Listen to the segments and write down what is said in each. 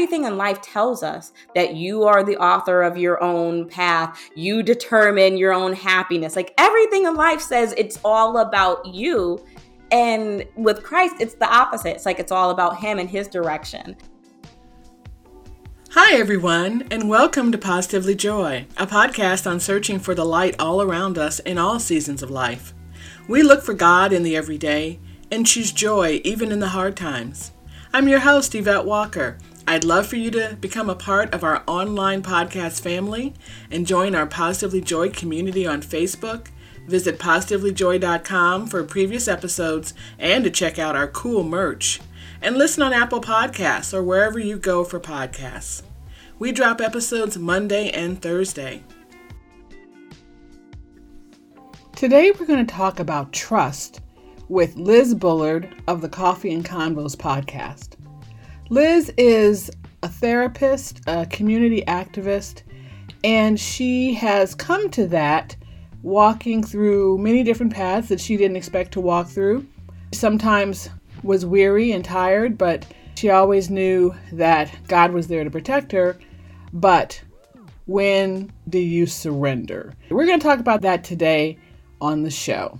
everything in life tells us that you are the author of your own path. You determine your own happiness. Like everything in life says it's all about you. And with Christ, it's the opposite. It's like it's all about Him and His direction. Hi, everyone, and welcome to Positively Joy, a podcast on searching for the light all around us in all seasons of life. We look for God in the everyday and choose joy even in the hard times. I'm your host, Yvette Walker. I'd love for you to become a part of our online podcast family and join our Positively Joy community on Facebook. Visit positivelyjoy.com for previous episodes and to check out our cool merch and listen on Apple Podcasts or wherever you go for podcasts. We drop episodes Monday and Thursday. Today we're going to talk about trust with Liz Bullard of the Coffee and Convos podcast. Liz is a therapist, a community activist, and she has come to that walking through many different paths that she didn't expect to walk through. Sometimes was weary and tired, but she always knew that God was there to protect her. But when do you surrender? We're going to talk about that today on the show.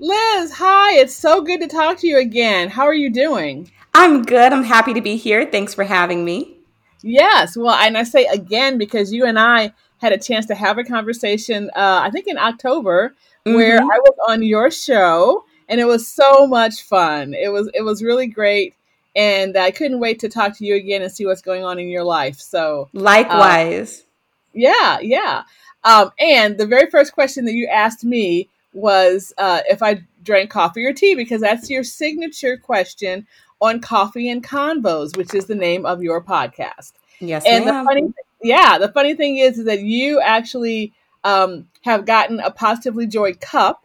Liz, hi. It's so good to talk to you again. How are you doing? I'm good. I'm happy to be here. Thanks for having me. Yes. Well, and I say again because you and I had a chance to have a conversation, uh, I think in October, mm-hmm. where I was on your show and it was so much fun. It was it was really great, and I couldn't wait to talk to you again and see what's going on in your life. So likewise, um, yeah, yeah. Um, and the very first question that you asked me was uh, if I drank coffee or tea because that's your signature question on Coffee and Convos, which is the name of your podcast. Yes, and ma'am. the funny, yeah, the funny thing is, is that you actually um, have gotten a positively joy cup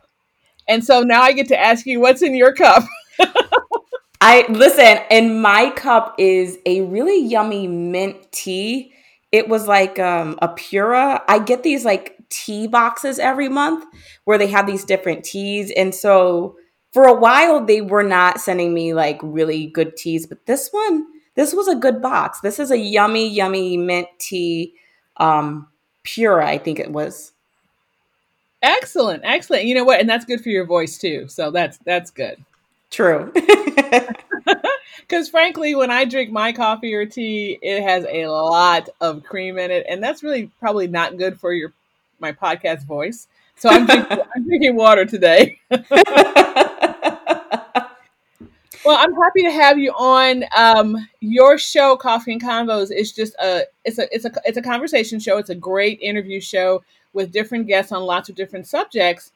and so now I get to ask you what's in your cup. I listen, and my cup is a really yummy mint tea. It was like um, a Pura. I get these like tea boxes every month where they have these different teas. And so for a while, they were not sending me like really good teas, but this one, this was a good box. This is a yummy, yummy mint tea, um, Pura, I think it was. Excellent, excellent. You know what? And that's good for your voice too. So that's that's good. True. Because frankly, when I drink my coffee or tea, it has a lot of cream in it, and that's really probably not good for your my podcast voice. So I'm drinking, I'm drinking water today. well, I'm happy to have you on. Um, your show, Coffee and Convos, is just a it's a it's a it's a conversation show. It's a great interview show with different guests on lots of different subjects.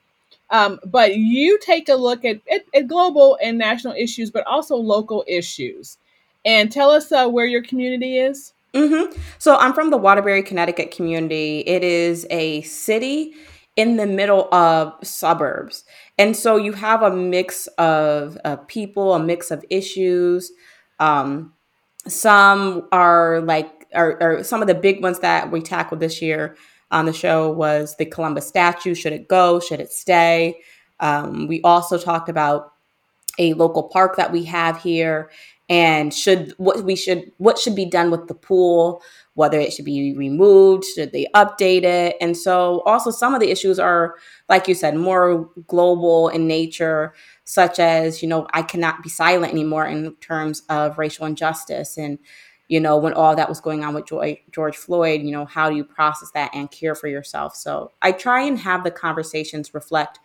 Um, but you take a look at, at, at, global and national issues, but also local issues. And tell us uh, where your community is. Mm-hmm. So I'm from the Waterbury, Connecticut community. It is a city in the middle of suburbs. And so you have a mix of uh, people, a mix of issues. Um, some are like, are some of the big ones that we tackled this year on the show was the Columbus statue. Should it go? Should it stay? Um, we also talked about a local park that we have here and should what we should what should be done with the pool whether it should be removed should they update it and so also some of the issues are like you said more global in nature such as you know i cannot be silent anymore in terms of racial injustice and you know, when all that was going on with George Floyd, you know, how do you process that and care for yourself? So I try and have the conversations reflect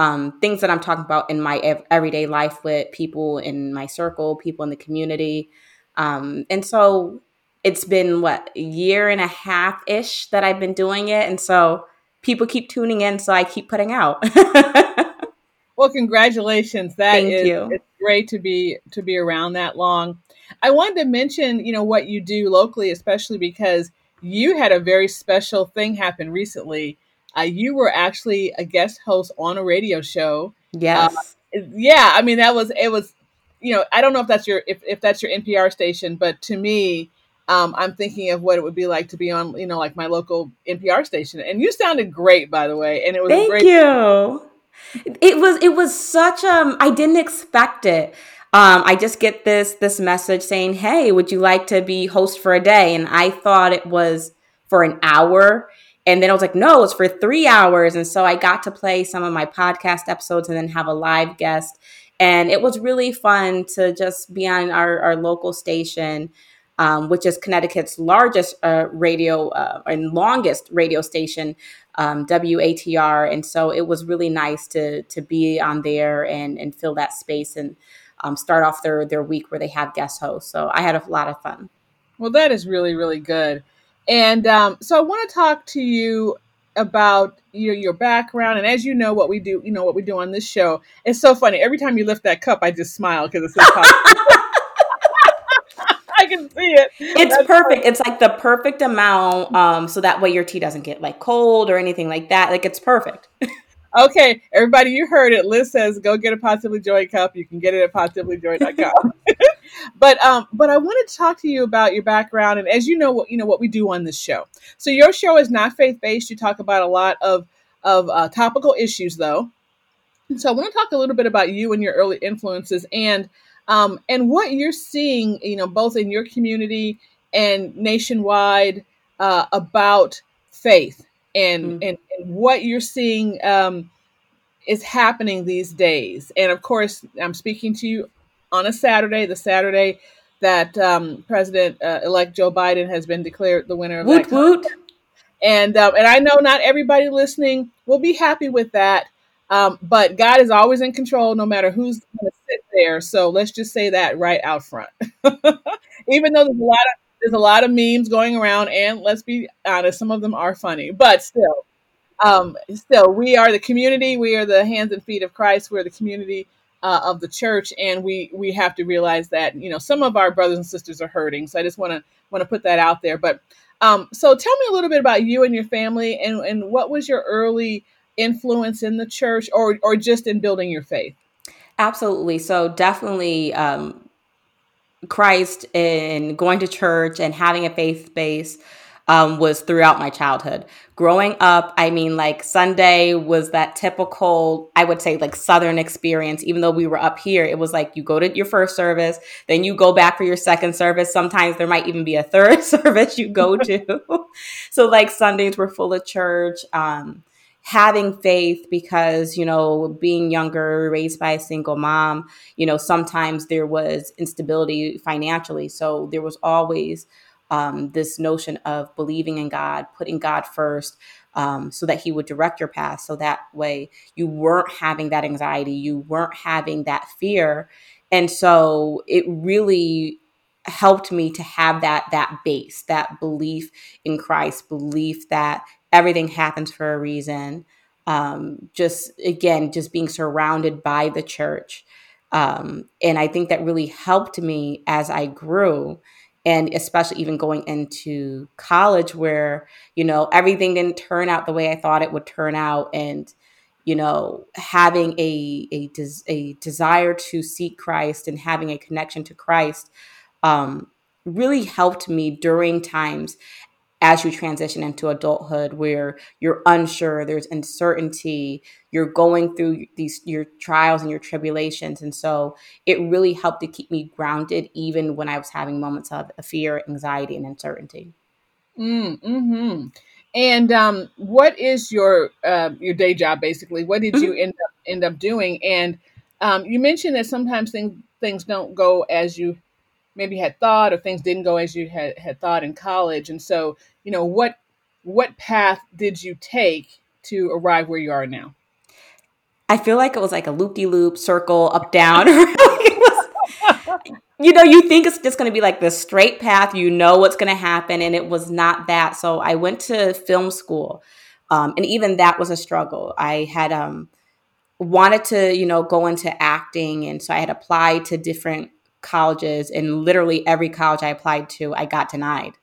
um, things that I'm talking about in my ev- everyday life with people in my circle, people in the community. Um, and so it's been what a year and a half ish that I've been doing it. And so people keep tuning in. So I keep putting out. well, congratulations. That Thank is, you. it's great to be, to be around that long. I wanted to mention, you know, what you do locally, especially because you had a very special thing happen recently. Uh, you were actually a guest host on a radio show. Yes. Uh, yeah, I mean that was it was, you know, I don't know if that's your if, if that's your NPR station, but to me, um, I'm thinking of what it would be like to be on, you know, like my local NPR station. And you sounded great, by the way. And it was Thank great. you. It was it was such um I didn't expect it. um, I just get this this message saying, "Hey, would you like to be host for a day?" And I thought it was for an hour, and then I was like, "No, it's for three hours." And so I got to play some of my podcast episodes and then have a live guest, and it was really fun to just be on our, our local station. Um, which is Connecticut's largest uh, radio uh, and longest radio station, um, WATR. And so it was really nice to to be on there and and fill that space and um, start off their their week where they have guest hosts. So I had a lot of fun. Well, that is really really good. And um, so I want to talk to you about your your background and as you know what we do you know what we do on this show it's so funny every time you lift that cup i just smile because it's so I can see it. It's That's perfect. Funny. It's like the perfect amount, um, so that way your tea doesn't get like cold or anything like that. Like it's perfect. Okay, everybody, you heard it. Liz says go get a Positively Joy cup. You can get it at positivelyjoy.com. but um, but I wanted to talk to you about your background, and as you know, what you know what we do on this show. So your show is not faith based. You talk about a lot of of uh, topical issues, though. And so I want to talk a little bit about you and your early influences, and um, and what you're seeing, you know, both in your community and nationwide uh, about faith and mm-hmm. and, and, what you're seeing um, is happening these days. And of course, I'm speaking to you on a Saturday, the Saturday that um, President-elect uh, Joe Biden has been declared the winner of woot, that. Woot. And um, and I know not everybody listening will be happy with that. Um, but God is always in control, no matter who's going to sit there. So let's just say that right out front. Even though there's a lot of there's a lot of memes going around, and let's be honest, some of them are funny, but still, um, still, we are the community. We are the hands and feet of Christ. We're the community uh, of the church, and we we have to realize that you know some of our brothers and sisters are hurting. So I just want to want to put that out there. But um, so tell me a little bit about you and your family, and and what was your early influence in the church, or or just in building your faith. Absolutely. So definitely. Um, Christ and going to church and having a faith base um, was throughout my childhood. Growing up, I mean, like Sunday was that typical, I would say, like Southern experience. Even though we were up here, it was like you go to your first service, then you go back for your second service. Sometimes there might even be a third service you go to. so, like, Sundays were full of church. Um, having faith because you know being younger raised by a single mom you know sometimes there was instability financially so there was always um, this notion of believing in god putting god first um, so that he would direct your path so that way you weren't having that anxiety you weren't having that fear and so it really helped me to have that that base that belief in christ belief that everything happens for a reason. Um, just again, just being surrounded by the church. Um, and I think that really helped me as I grew. And especially even going into college, where, you know, everything didn't turn out the way I thought it would turn out. And, you know, having a, a, des- a desire to seek Christ and having a connection to Christ um, really helped me during times as you transition into adulthood where you're unsure there's uncertainty you're going through these your trials and your tribulations. And so it really helped to keep me grounded even when i was having moments of fear anxiety and uncertainty. Mm, hmm and um, what is your uh, your day job basically? What did you mm-hmm. end up end up doing? And um, you mentioned that sometimes things things don't go as you maybe had thought or things didn't go as you had, had thought in college. And so you know what what path did you take to arrive where you are now? I feel like it was like a loop-de-loop circle up down. You know you think it's just going to be like the straight path you know what's going to happen and it was not that. So i went to film school um, and even that was a struggle. I had um, wanted to you know go into acting and so i had applied to different colleges and literally every college I applied to, I got denied.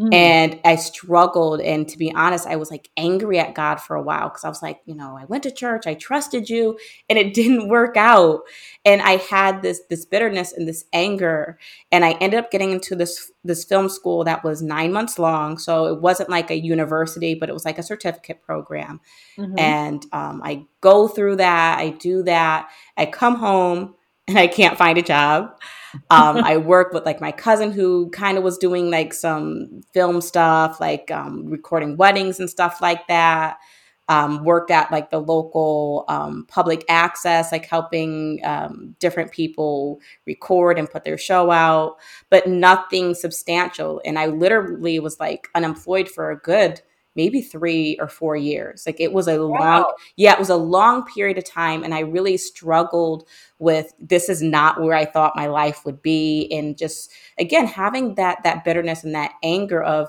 Mm. And I struggled. And to be honest, I was like angry at God for a while because I was like, you know, I went to church, I trusted you, and it didn't work out. And I had this this bitterness and this anger. And I ended up getting into this this film school that was nine months long. So it wasn't like a university, but it was like a certificate program. Mm-hmm. And um, I go through that, I do that, I come home and I can't find a job. Um, I work with like my cousin who kind of was doing like some film stuff, like um, recording weddings and stuff like that. Um, worked at like the local um, public access, like helping um, different people record and put their show out, but nothing substantial. And I literally was like unemployed for a good maybe three or four years. Like it was a wow. long, yeah, it was a long period of time. And I really struggled with this is not where I thought my life would be. And just again, having that that bitterness and that anger of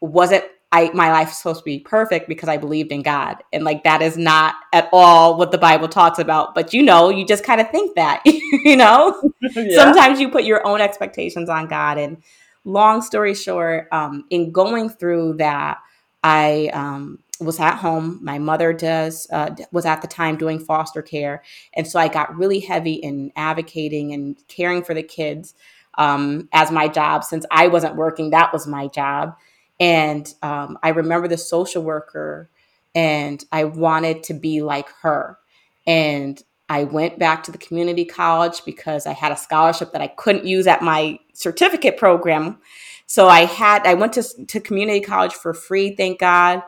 was it I my life supposed to be perfect because I believed in God. And like that is not at all what the Bible talks about. But you know, you just kind of think that, you know? yeah. Sometimes you put your own expectations on God. And long story short, um, in going through that, I um, was at home. My mother does uh, was at the time doing foster care, and so I got really heavy in advocating and caring for the kids um, as my job. Since I wasn't working, that was my job. And um, I remember the social worker, and I wanted to be like her. And I went back to the community college because I had a scholarship that I couldn't use at my certificate program so I had I went to to community college for free, thank God,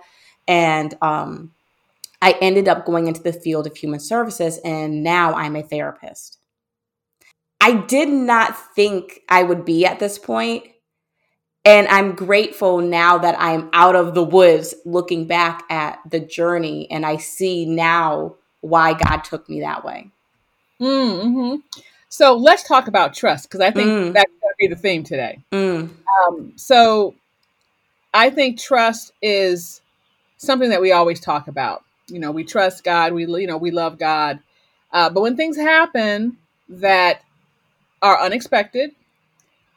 and um, I ended up going into the field of human services, and now I'm a therapist. I did not think I would be at this point, and I'm grateful now that I'm out of the woods, looking back at the journey, and I see now why God took me that way. Mm-hmm. So let's talk about trust because I think mm. that's going to be the theme today. Mm. Um, so I think trust is something that we always talk about. You know, we trust God, we you know we love God, uh, but when things happen that are unexpected,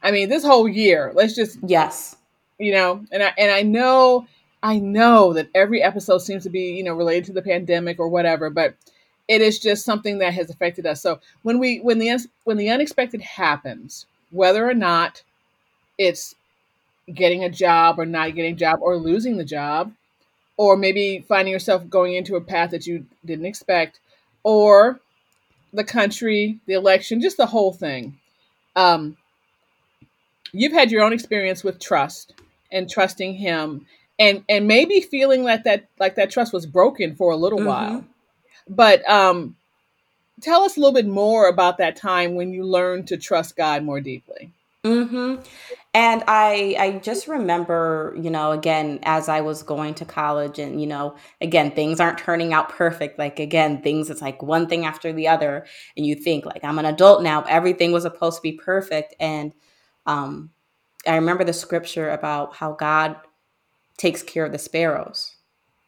I mean, this whole year, let's just yes, you know, and I and I know I know that every episode seems to be you know related to the pandemic or whatever, but it is just something that has affected us. So when we when the when the unexpected happens, whether or not it's getting a job or not getting a job or losing the job or maybe finding yourself going into a path that you didn't expect or the country the election just the whole thing um, you've had your own experience with trust and trusting him and and maybe feeling like that like that trust was broken for a little mm-hmm. while but um tell us a little bit more about that time when you learned to trust god more deeply Mm-hmm. And I I just remember, you know, again, as I was going to college and, you know, again, things aren't turning out perfect. Like again, things it's like one thing after the other. And you think like I'm an adult now, everything was supposed to be perfect. And um I remember the scripture about how God takes care of the sparrows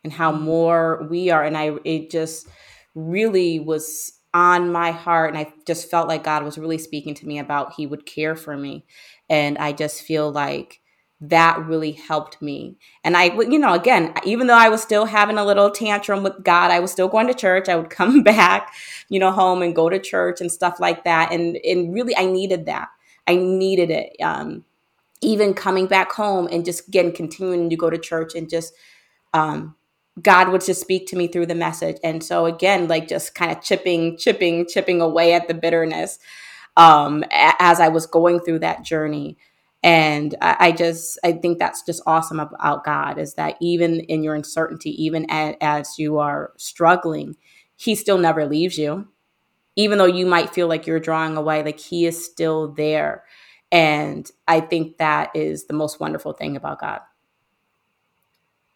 and how mm-hmm. more we are. And I it just really was on my heart and i just felt like god was really speaking to me about he would care for me. And i just feel like that really helped me. And i you know again even though i was still having a little tantrum with god i was still going to church. I would come back you know home and go to church and stuff like that. And and really i needed that. I needed it. Um even coming back home and just again continuing to go to church and just um God would just speak to me through the message. And so again, like just kind of chipping, chipping, chipping away at the bitterness um, as I was going through that journey. And I, I just, I think that's just awesome about God is that even in your uncertainty, even as you are struggling, He still never leaves you. Even though you might feel like you're drawing away, like He is still there. And I think that is the most wonderful thing about God.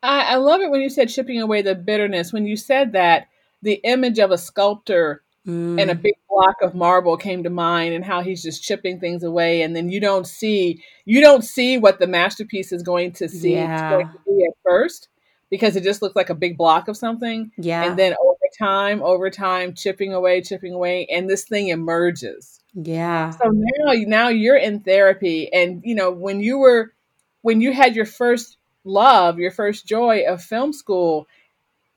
I, I love it when you said chipping away the bitterness. When you said that, the image of a sculptor mm. and a big block of marble came to mind and how he's just chipping things away and then you don't see you don't see what the masterpiece is going to see yeah. going to be at first because it just looks like a big block of something yeah and then over time over time chipping away chipping away and this thing emerges yeah so now now you're in therapy and you know when you were when you had your first love, your first joy of film school,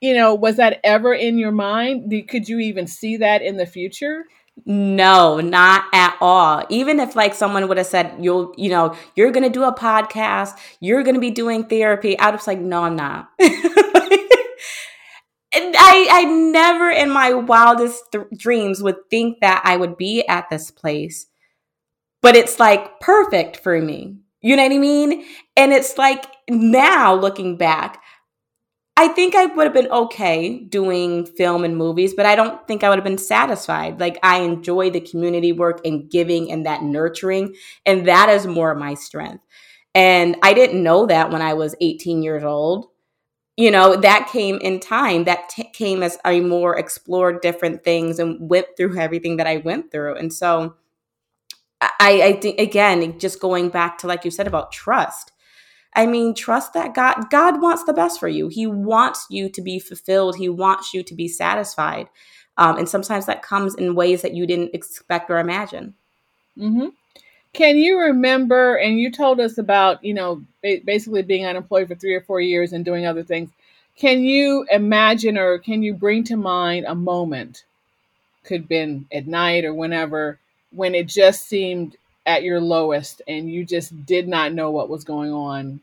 you know, was that ever in your mind? Could you even see that in the future? No, not at all. Even if like someone would have said, you'll, you know, you're going to do a podcast, you're going to be doing therapy, I was like, no, I'm not. and I I, never in my wildest th- dreams would think that I would be at this place. But it's like perfect for me. You know what I mean? And it's like now looking back, I think I would have been okay doing film and movies, but I don't think I would have been satisfied. Like I enjoy the community work and giving and that nurturing, and that is more my strength. And I didn't know that when I was 18 years old. You know, that came in time. That t- came as I more explored different things and went through everything that I went through. And so I, I think, again, just going back to like you said about trust I mean, trust that God God wants the best for you. He wants you to be fulfilled. He wants you to be satisfied. Um, and sometimes that comes in ways that you didn't expect or imagine. Mm-hmm. Can you remember? And you told us about you know basically being unemployed for three or four years and doing other things. Can you imagine or can you bring to mind a moment? Could have been at night or whenever when it just seemed at your lowest and you just did not know what was going on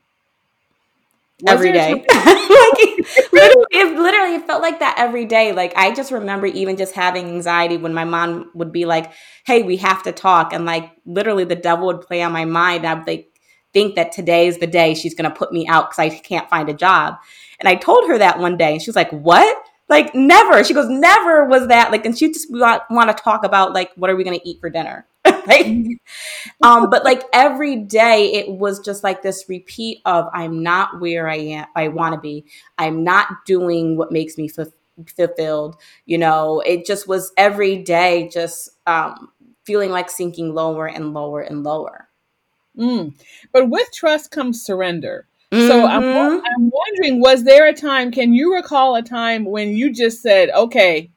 was every day. like literally, it, literally, it felt like that every day. Like I just remember even just having anxiety when my mom would be like, "Hey, we have to talk," and like literally, the devil would play on my mind. I'd like think that today is the day she's going to put me out because I can't find a job. And I told her that one day, and she was like, "What?" Like never. She goes, "Never was that." Like, and she just want, want to talk about like, what are we going to eat for dinner? Like, um, but like every day it was just like this repeat of I'm not where I am, I want to be. I'm not doing what makes me f- fulfilled. You know, it just was every day just um, feeling like sinking lower and lower and lower. Mm. But with trust comes surrender. Mm-hmm. So I'm, mm-hmm. I'm wondering, was there a time, can you recall a time when you just said, okay,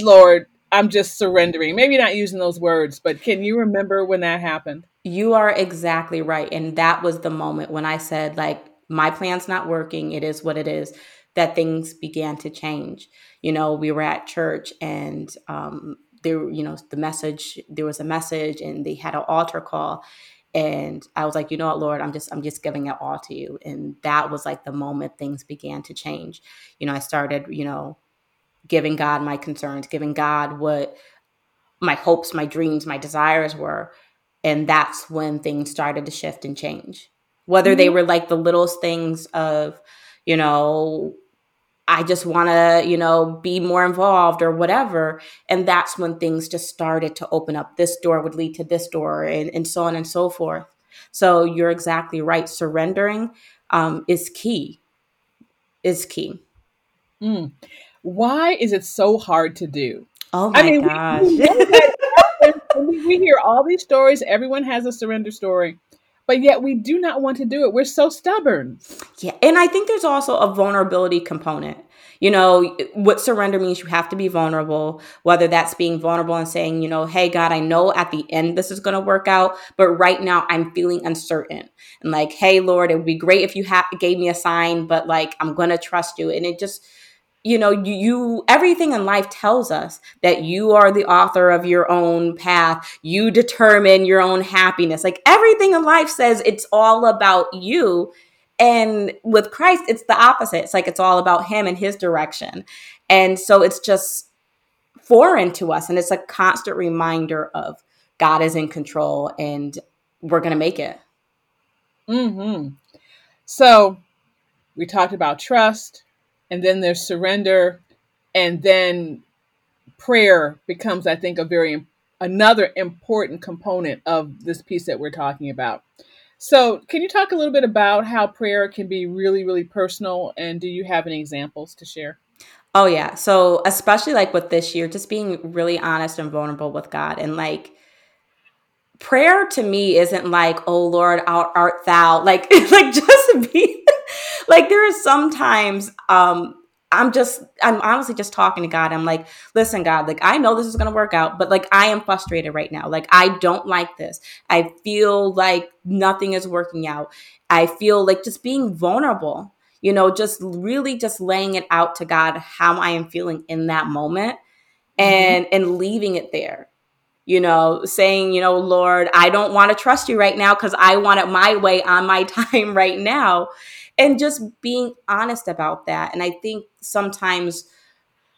Lord, I'm just surrendering. Maybe not using those words, but can you remember when that happened? You are exactly right. And that was the moment when I said, like, my plan's not working. It is what it is. That things began to change. You know, we were at church and um, there, you know, the message, there was a message and they had an altar call. And I was like, you know what, Lord, I'm just, I'm just giving it all to you. And that was like the moment things began to change. You know, I started, you know, giving God my concerns, giving God what my hopes, my dreams, my desires were. And that's when things started to shift and change. Whether mm-hmm. they were like the littlest things of, you know, I just want to, you know, be more involved or whatever. And that's when things just started to open up. This door would lead to this door and, and so on and so forth. So you're exactly right. Surrendering um, is key, is key. Mm why is it so hard to do? Oh my I mean, gosh. We, we, we hear all these stories, everyone has a surrender story, but yet we do not want to do it. We're so stubborn. Yeah. And I think there's also a vulnerability component. You know, what surrender means you have to be vulnerable, whether that's being vulnerable and saying, you know, hey, God, I know at the end this is going to work out, but right now I'm feeling uncertain. And like, hey, Lord, it would be great if you ha- gave me a sign, but like, I'm going to trust you. And it just, you know you, you everything in life tells us that you are the author of your own path. You determine your own happiness. Like everything in life says it's all about you. And with christ it's the opposite. It's like it's all about him and his direction. And so it's just foreign to us and it's a constant reminder of god is in control and we're gonna make it. Hmm so we talked about trust and then there's surrender, and then prayer becomes, I think, a very another important component of this piece that we're talking about. So, can you talk a little bit about how prayer can be really, really personal? And do you have any examples to share? Oh, yeah. So, especially like with this year, just being really honest and vulnerable with God. And like, prayer to me isn't like, oh, Lord, art thou. Like, like just be like there are sometimes um I'm just I'm honestly just talking to God. I'm like, listen, God, like I know this is gonna work out, but like I am frustrated right now. Like I don't like this. I feel like nothing is working out. I feel like just being vulnerable, you know, just really just laying it out to God how I am feeling in that moment and mm-hmm. and leaving it there you know, saying, you know, Lord, I don't want to trust you right now because I want it my way on my time right now and just being honest about that. And I think sometimes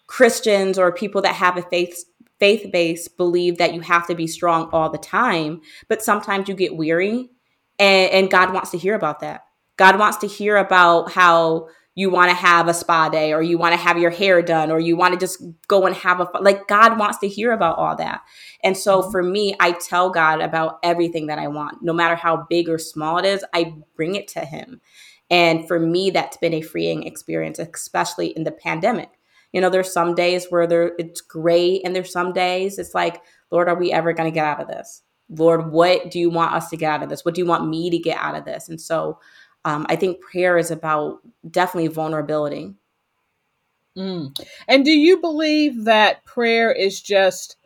Christians or people that have a faith faith base believe that you have to be strong all the time, but sometimes you get weary and, and God wants to hear about that. God wants to hear about how you want to have a spa day or you want to have your hair done or you want to just go and have a like God wants to hear about all that. And so mm-hmm. for me, I tell God about everything that I want, no matter how big or small it is, I bring it to him. And for me, that's been a freeing experience, especially in the pandemic. You know, there's some days where there it's great, and there's some days it's like, Lord, are we ever going to get out of this? Lord, what do you want us to get out of this? What do you want me to get out of this? And so um, I think prayer is about definitely vulnerability. Mm. And do you believe that prayer is just,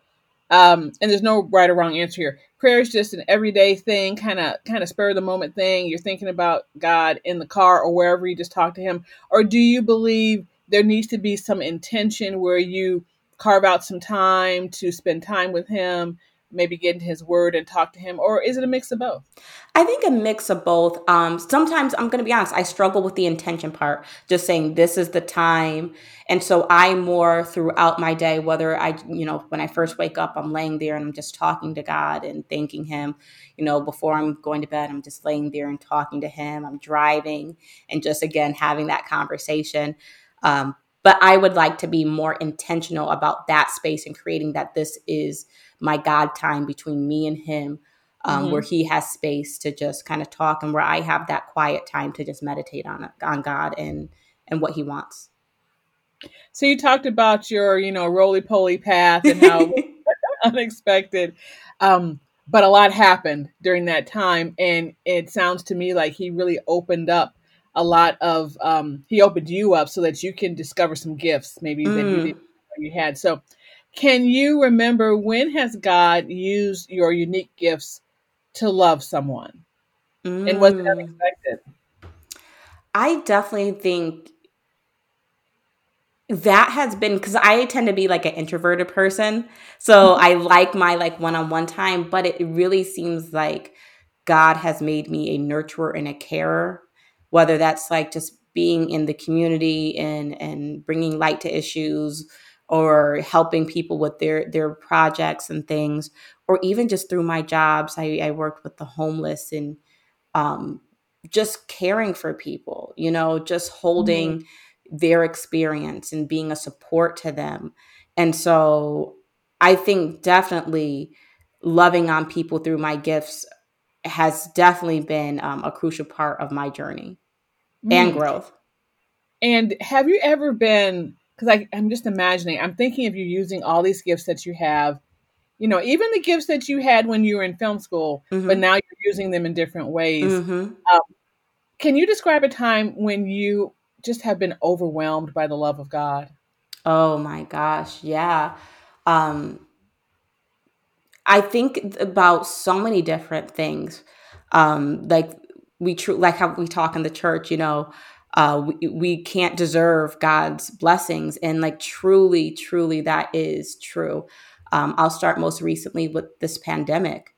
um, and there's no right or wrong answer here. Prayer is just an everyday thing, kind of, kind of spur of the moment thing. You're thinking about God in the car or wherever you just talk to Him, or do you believe there needs to be some intention where you carve out some time to spend time with Him maybe get into his word and talk to him or is it a mix of both? I think a mix of both. Um, sometimes i'm going to be honest i struggle with the intention part just saying this is the time. And so i more throughout my day whether i you know when i first wake up i'm laying there and i'm just talking to god and thanking him. You know before i'm going to bed i'm just laying there and talking to him. I'm driving and just again having that conversation. Um, but i would like to be more intentional about that space and creating that this is my God time between me and him, um, mm-hmm. where he has space to just kind of talk and where I have that quiet time to just meditate on on God and and what he wants. So you talked about your, you know, roly poly path and how unexpected. Um, but a lot happened during that time, and it sounds to me like he really opened up a lot of. Um, he opened you up so that you can discover some gifts, maybe mm. that you, you had. So, can you remember when has God used your unique gifts to love someone? Mm. And was it mm. unexpected? I definitely think that has been because I tend to be like an introverted person. So mm-hmm. I like my like one-on-one time, but it really seems like God has made me a nurturer and a carer, whether that's like just being in the community and and bringing light to issues or helping people with their their projects and things or even just through my jobs i, I worked with the homeless and um, just caring for people you know just holding mm-hmm. their experience and being a support to them and so i think definitely loving on people through my gifts has definitely been um, a crucial part of my journey mm. and growth and have you ever been because I'm just imagining, I'm thinking of you using all these gifts that you have, you know, even the gifts that you had when you were in film school, mm-hmm. but now you're using them in different ways. Mm-hmm. Um, can you describe a time when you just have been overwhelmed by the love of God? Oh my gosh, yeah. Um, I think about so many different things. Um, like we true like how we talk in the church, you know, uh, we, we can't deserve God's blessings. And like truly, truly, that is true. Um, I'll start most recently with this pandemic.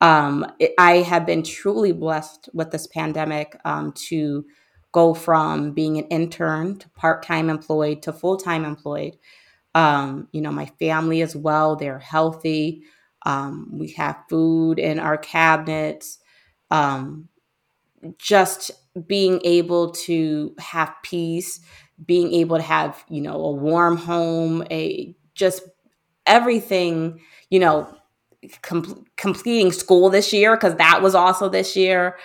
Um, it, I have been truly blessed with this pandemic um, to go from being an intern to part time employed to full time employed. Um, you know, my family as well, they're healthy. Um, we have food in our cabinets. Um, just being able to have peace, being able to have, you know, a warm home, a just everything, you know, com- completing school this year because that was also this year.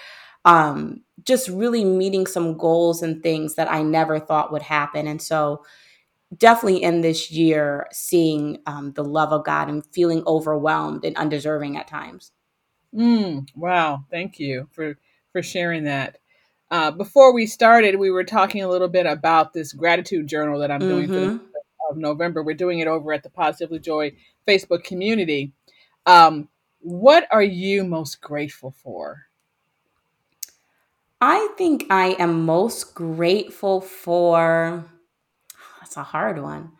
Um, just really meeting some goals and things that I never thought would happen. And so, definitely in this year, seeing um, the love of God and feeling overwhelmed and undeserving at times. Mm, wow. Thank you for, for sharing that. Uh, before we started, we were talking a little bit about this gratitude journal that I'm doing mm-hmm. for the of November. We're doing it over at the Positively Joy Facebook community. Um, what are you most grateful for? I think I am most grateful for. That's a hard one.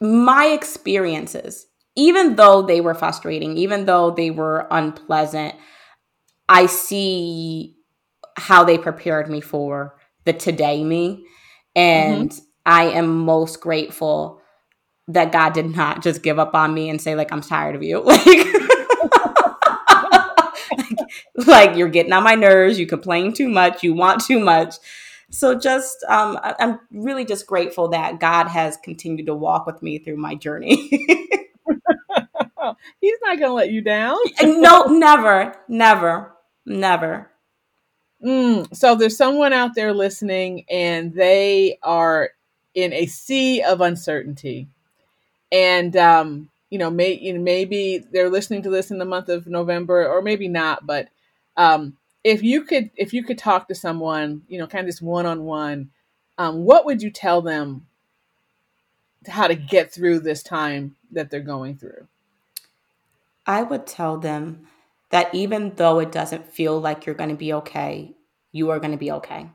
My experiences, even though they were frustrating, even though they were unpleasant, I see how they prepared me for the today me. And mm-hmm. I am most grateful that God did not just give up on me and say, like, I'm tired of you. Like, like you're getting on my nerves, you complain too much, you want too much. So just um, I'm really just grateful that God has continued to walk with me through my journey. He's not going to let you down. no, never, never, never. Mm, so there's someone out there listening and they are in a sea of uncertainty. And, um, you know, may, you know, maybe they're listening to this in the month of November or maybe not, but um, if you could if you could talk to someone, you know, kind of this one on one, what would you tell them how to get through this time that they're going through? I would tell them that even though it doesn't feel like you're going to be okay, you are going to be okay.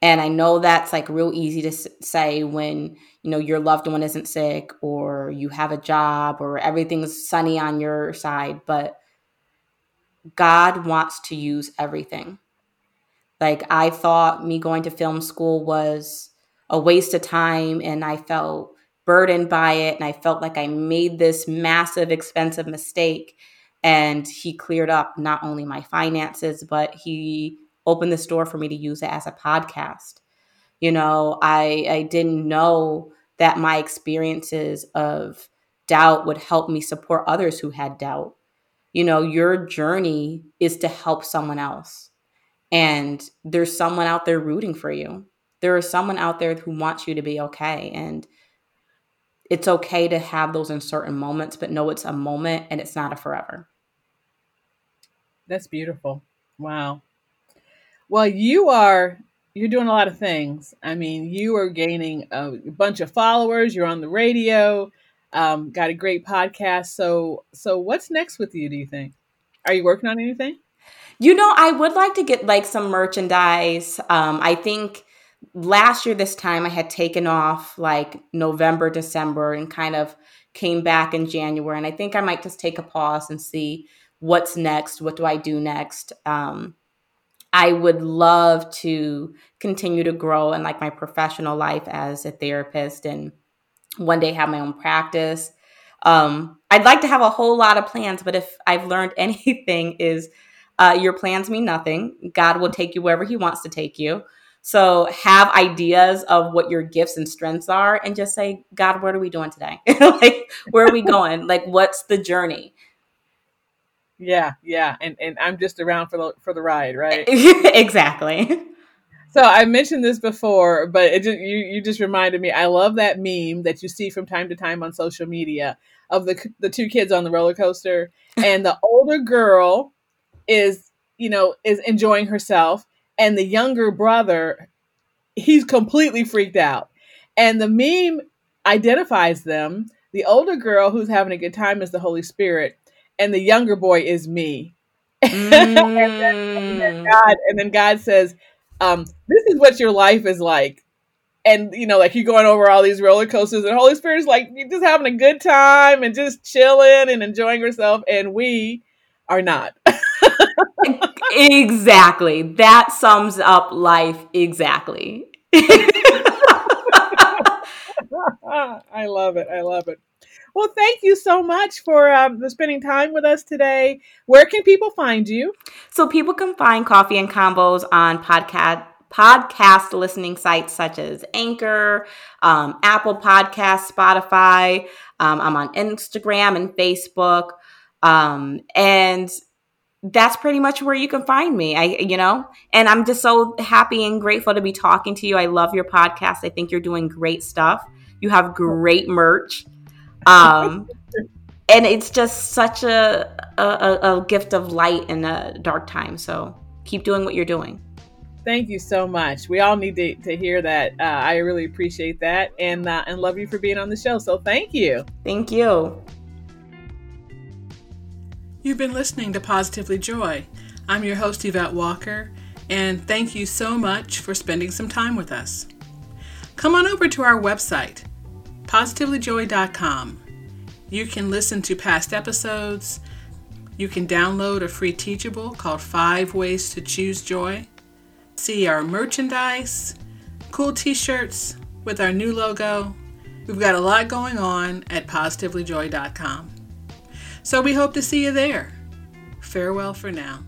And I know that's like real easy to say when, you know, your loved one isn't sick or you have a job or everything's sunny on your side, but God wants to use everything. Like I thought me going to film school was a waste of time and I felt burdened by it and I felt like I made this massive expensive mistake and he cleared up not only my finances but he opened this door for me to use it as a podcast. You know, I I didn't know that my experiences of doubt would help me support others who had doubt. You know, your journey is to help someone else. And there's someone out there rooting for you. There is someone out there who wants you to be okay. And it's okay to have those uncertain moments, but know it's a moment and it's not a forever. That's beautiful. Wow. Well, you are you're doing a lot of things. I mean, you are gaining a bunch of followers. You're on the radio. Um, got a great podcast. So, so what's next with you? Do you think? Are you working on anything? You know, I would like to get like some merchandise. Um, I think last year this time I had taken off like November, December, and kind of came back in January. And I think I might just take a pause and see what's next. What do I do next? Um, I would love to continue to grow in like my professional life as a therapist and one day have my own practice. Um, I'd like to have a whole lot of plans, but if I've learned anything is uh, your plans mean nothing. God will take you wherever he wants to take you. So have ideas of what your gifts and strengths are and just say, God, what are we doing today? like, where are we going? like, what's the journey? Yeah, yeah, and and I'm just around for the for the ride, right? exactly. So I mentioned this before, but it just, you you just reminded me. I love that meme that you see from time to time on social media of the the two kids on the roller coaster, and the older girl is you know is enjoying herself, and the younger brother he's completely freaked out, and the meme identifies them. The older girl who's having a good time is the Holy Spirit, and the younger boy is me. Mm. and, then, and, then, mm. God, and then God says, um, "This is what your life is like." And you know, like you're going over all these roller coasters, and Holy Spirit's like you're just having a good time and just chilling and enjoying yourself, and we are not. exactly. That sums up life exactly. I love it. I love it. Well, thank you so much for, um, spending time with us today. Where can people find you? So people can find Coffee and Convos on podcast podcast listening sites such as Anchor, um, Apple Podcast, Spotify. Um, I'm on Instagram and Facebook, um, and that's pretty much where you can find me. I, you know, and I'm just so happy and grateful to be talking to you. I love your podcast. I think you're doing great stuff. You have great merch. Um, and it's just such a, a, a gift of light in a dark time. So keep doing what you're doing. Thank you so much. We all need to, to hear that. Uh, I really appreciate that and uh, and love you for being on the show. So thank you. Thank you. You've been listening to Positively Joy. I'm your host, Yvette Walker, and thank you so much for spending some time with us. Come on over to our website, positivelyjoy.com. You can listen to past episodes. You can download a free teachable called Five Ways to Choose Joy. see our merchandise, cool t shirts with our new logo. We've got a lot going on at positivelyjoy.com. So we hope to see you there. Farewell for now.